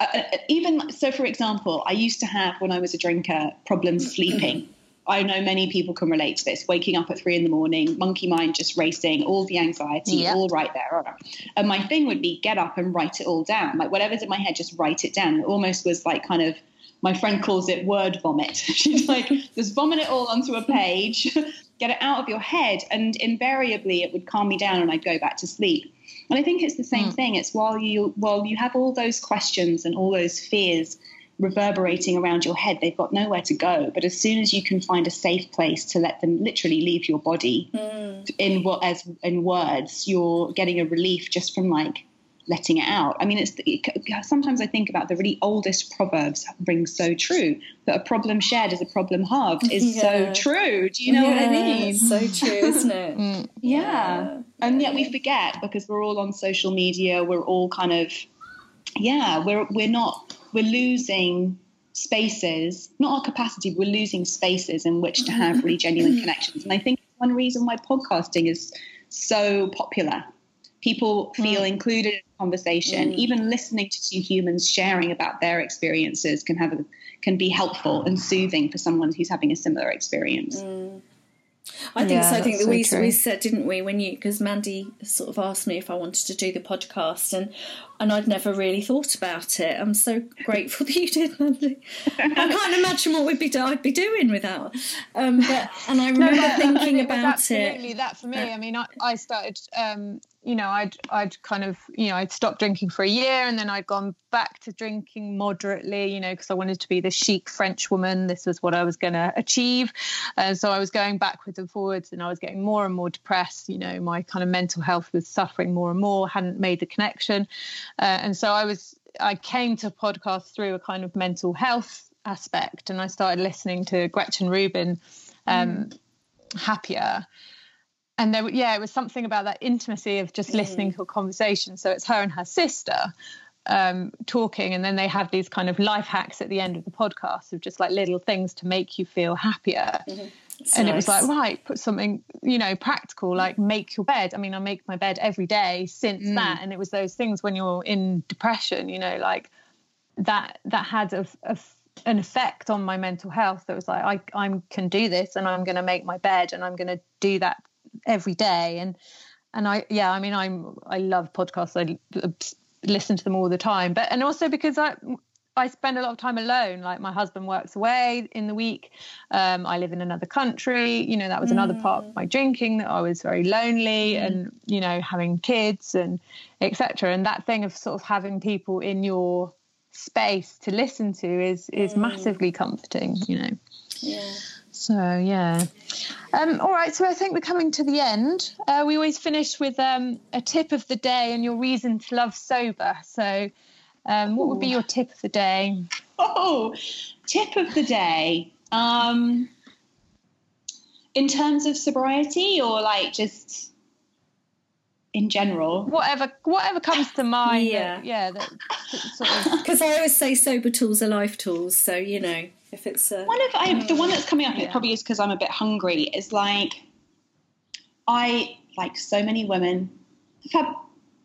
C: Uh, uh even so, for example, I used to have when I was a drinker problems sleeping. I know many people can relate to this. Waking up at three in the morning, monkey mind just racing, all the anxiety, yep. all right there. And my thing would be get up and write it all down. Like whatever's in my head, just write it down. It almost was like kind of my friend calls it word vomit. She's like, just vomit it all onto a page, get it out of your head, and invariably it would calm me down and I'd go back to sleep. And I think it's the same mm. thing. It's while you while you have all those questions and all those fears reverberating around your head. They've got nowhere to go. But as soon as you can find a safe place to let them literally leave your body mm. in what as in words, you're getting a relief just from like letting it out. I mean, it's it, sometimes I think about the really oldest proverbs ring so true that a problem shared is a problem halved is yeah. so true. Do you know yeah, what I mean?
D: So true, isn't it?
C: mm. yeah. yeah. And yet we forget because we're all on social media. We're all kind of yeah. We're we're not we're losing spaces, not our capacity, we're losing spaces in which to have really genuine connections. And I think one reason why podcasting is so popular people feel mm. included in conversation mm. even listening to two humans sharing about their experiences can have a, can be helpful and soothing for someone who's having a similar experience
D: mm. I think yeah, so. I think that so we, we said, didn't we, when you because Mandy sort of asked me if I wanted to do the podcast, and and I'd never really thought about it. I'm so grateful that you did, Mandy. I can't imagine what we'd be do- I'd be doing without. Um, but and I remember no, thinking about
B: absolutely it. Absolutely, that for me. I mean, I, I started um, you know, I'd I'd kind of you know I'd stopped drinking for a year and then I'd gone back to drinking moderately, you know, because I wanted to be the chic French woman. This was what I was going to achieve, and so I was going backwards and forwards, and I was getting more and more depressed. You know, my kind of mental health was suffering more and more. Hadn't made the connection, uh, and so I was I came to podcast through a kind of mental health aspect, and I started listening to Gretchen Rubin. Um, mm. Happier, and there yeah it was something about that intimacy of just mm. listening to a conversation so it's her and her sister um, talking and then they have these kind of life hacks at the end of the podcast of just like little things to make you feel happier mm-hmm. And nice. it was like right put something you know practical like make your bed i mean i make my bed every day since mm. that and it was those things when you're in depression you know like that that had a, a an effect on my mental health that was like I I can do this and I'm going to make my bed and I'm going to do that every day and and I yeah I mean I'm I love podcasts I listen to them all the time but and also because I I spend a lot of time alone. Like my husband works away in the week. Um, I live in another country. You know, that was mm. another part of my drinking that I was very lonely mm. and, you know, having kids and etc. And that thing of sort of having people in your space to listen to is is mm. massively comforting, you know.
D: Yeah.
B: So yeah. Um, all right. So I think we're coming to the end. Uh, we always finish with um, a tip of the day and your reason to love sober. So, um, what would be your tip of the day?
C: Oh, tip of the day. Um, in terms of sobriety, or like just in general
B: whatever whatever comes to mind yeah that, yeah
D: that sort of because i always say sober tools are life tools so you know if it's a,
C: one of I, the one that's coming up yeah. it probably is because i'm a bit hungry is like i like so many women have had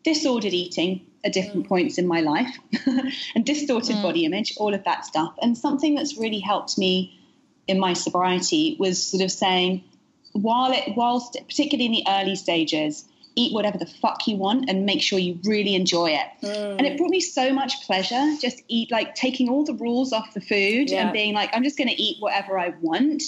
C: disordered eating at different mm. points in my life and distorted mm. body image all of that stuff and something that's really helped me in my sobriety was sort of saying while it whilst particularly in the early stages eat whatever the fuck you want and make sure you really enjoy it. Mm. And it brought me so much pleasure just eat like taking all the rules off the food yeah. and being like, I'm just going to eat whatever I want,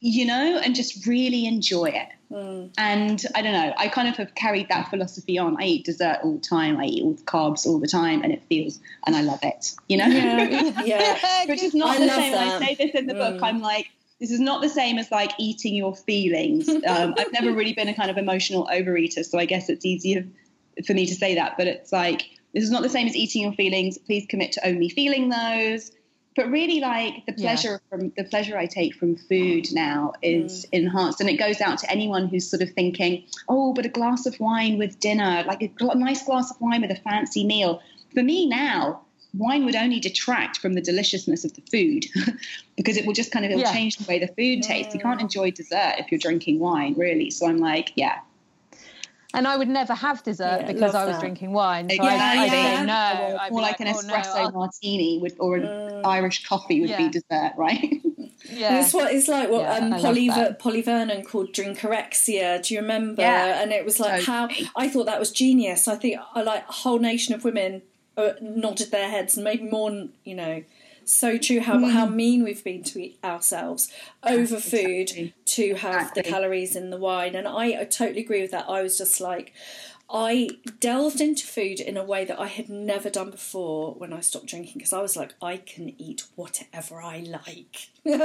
C: you know, and just really enjoy it. Mm. And I don't know, I kind of have carried that philosophy on. I eat dessert all the time, I eat all the carbs all the time, and it feels, and I love it, you know?
D: Yeah.
C: yeah. Which is not I the same. That. I say this in the mm. book, I'm like, this is not the same as like eating your feelings. Um, I've never really been a kind of emotional overeater, so I guess it's easier for me to say that. But it's like this is not the same as eating your feelings. Please commit to only feeling those. But really, like the pleasure yeah. from the pleasure I take from food now is mm. enhanced, and it goes out to anyone who's sort of thinking, "Oh, but a glass of wine with dinner, like a gl- nice glass of wine with a fancy meal." For me now, wine would only detract from the deliciousness of the food because it will just kind of it'll yeah. change the way the food tastes. You can't enjoy dessert if you're drinking wine, really. So I'm like, yeah.
B: And I would never have dessert yeah, because I was that. drinking wine. So yeah, I, yeah. say no.
C: Or, or like, like, an oh, espresso no, martini would, or an mm. Irish coffee would be dessert, right?
D: Yeah. It's what it's like what yeah, um, Polly, Polly Vernon called drinkorexia. Do you remember? Yeah. And it was like totally. how I thought that was genius. I think I like a whole nation of women uh, nodded their heads and maybe more, you know, so true how mm. how mean we've been to ourselves over food to have exactly. the calories in the wine and I, I, totally agree with that I was just like I delved into food in a way that I had never done before when I stopped drinking because I was like, I can eat whatever I like. Yay! And,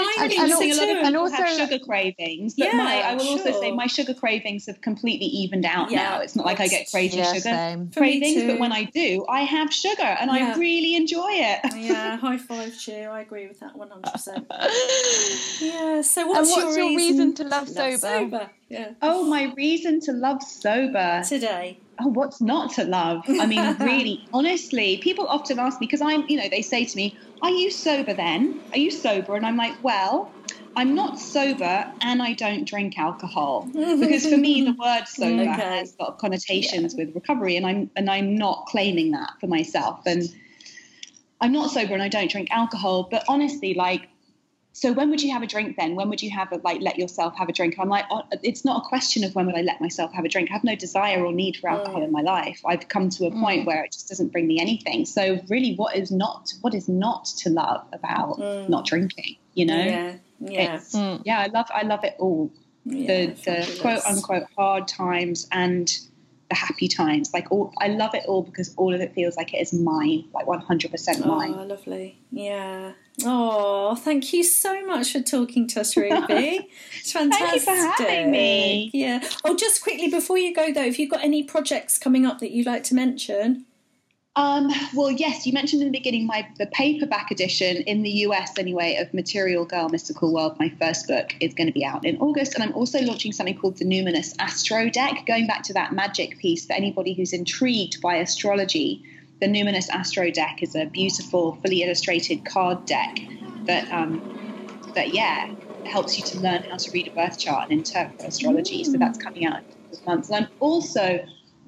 D: I
C: I
D: think
C: think
D: so
C: a lot of
B: And also-
C: have sugar cravings, but
D: Yeah,
C: my, I will also say my sugar cravings have completely evened out
D: Yeah,
C: now. It's not like I get crazy
B: Yeah,
C: sugar
B: same.
C: Cravings, but when I do, I have sugar and
D: Yeah.
C: I really enjoy it.
D: yeah, high five, cheer. I agree with that 100%. Yeah, so what's,
B: what's your reason to love sober?
D: sober? Yeah.
C: Oh, my reason to love sober.
D: Today.
C: oh, what's not to love? I mean, really, honestly, people often ask me because I'm, you know, they say to me, "Are you sober then? Are you sober?" And I'm like, "Well, I'm not sober, and I don't drink alcohol because for me, the word sober
D: Okay.
C: has a lot of connotations with recovery, and I'm and I'm not claiming that for myself. And I'm not sober, and I don't drink alcohol. But honestly, like. So when would you have a drink then? When would you have a, like let yourself have a drink? I'm like, oh, it's not a question of when would I let myself have a drink. I have no desire or need for alcohol in my life. I've come to a point where it just doesn't bring me anything. So really, what is not what is not to love about not drinking? You know,
D: Yeah. Yeah.
C: it's mm. yeah, I love I love it all.
D: yeah
C: the the
D: fabulous.
C: quote unquote hard times and the happy times. Like all, I love it all because all of it feels like it is mine, like 100% mine.
D: Oh, lovely. Yeah. Oh, thank you so much for talking to us, Ruby. It's fantastic.
C: thank you for having me.
D: Yeah. Oh, just quickly before you go though, if you've got any projects coming up that you'd like to mention.
C: Um, well, yes, you mentioned in the beginning my the paperback edition in the US anyway of Material Girl Mystical World. My first book is going to be out in August, and I'm also launching something called the Numinous Astro Deck. Going back to that magic piece for anybody who's intrigued by astrology, the Numinous Astro Deck is a beautiful, fully illustrated card deck that um, that yeah helps you to learn how to read a birth chart and interpret astrology. So that's coming out in a couple of months, and I'm also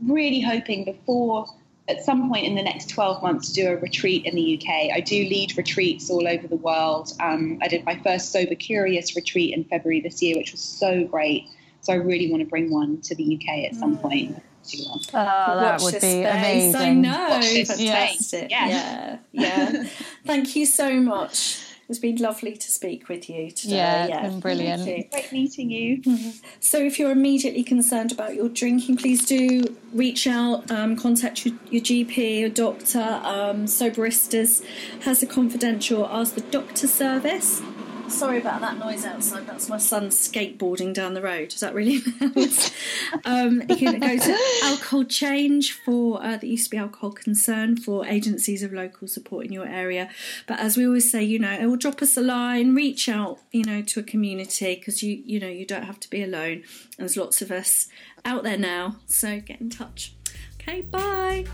C: really hoping before at some point in the next 12 months to do a retreat in the UK. I do lead retreats all over the world. Um, I did my first Sober Curious retreat in February this year, which was so great. So I really want to bring one to the UK at some point. Too long.
B: Oh, that
D: Watch
B: would be
D: space.
B: amazing.
D: I know.
C: Watch this
D: Fantastic.
C: space. Yeah.
D: Yeah. Yeah. Thank you so much. It's been lovely to speak with you today.
B: Yeah, it's been brilliant.
D: thank you.
C: Great meeting you.
D: So, if you're immediately concerned about your drinking, please do reach out, um, contact your, your GP, your doctor. Um, Soberistas has a confidential Ask the Doctor service. Sorry about that noise outside. That's my son skateboarding down the road. Is that really loud? um, you can go to Alcohol Change for uh, there used to be Alcohol Concern for agencies of local support in your area. But as we always say, you know, it will drop us a line, reach out, you know, to a community because you you know you don't have to be alone. There's lots of us out there now, so get in touch. Okay, bye.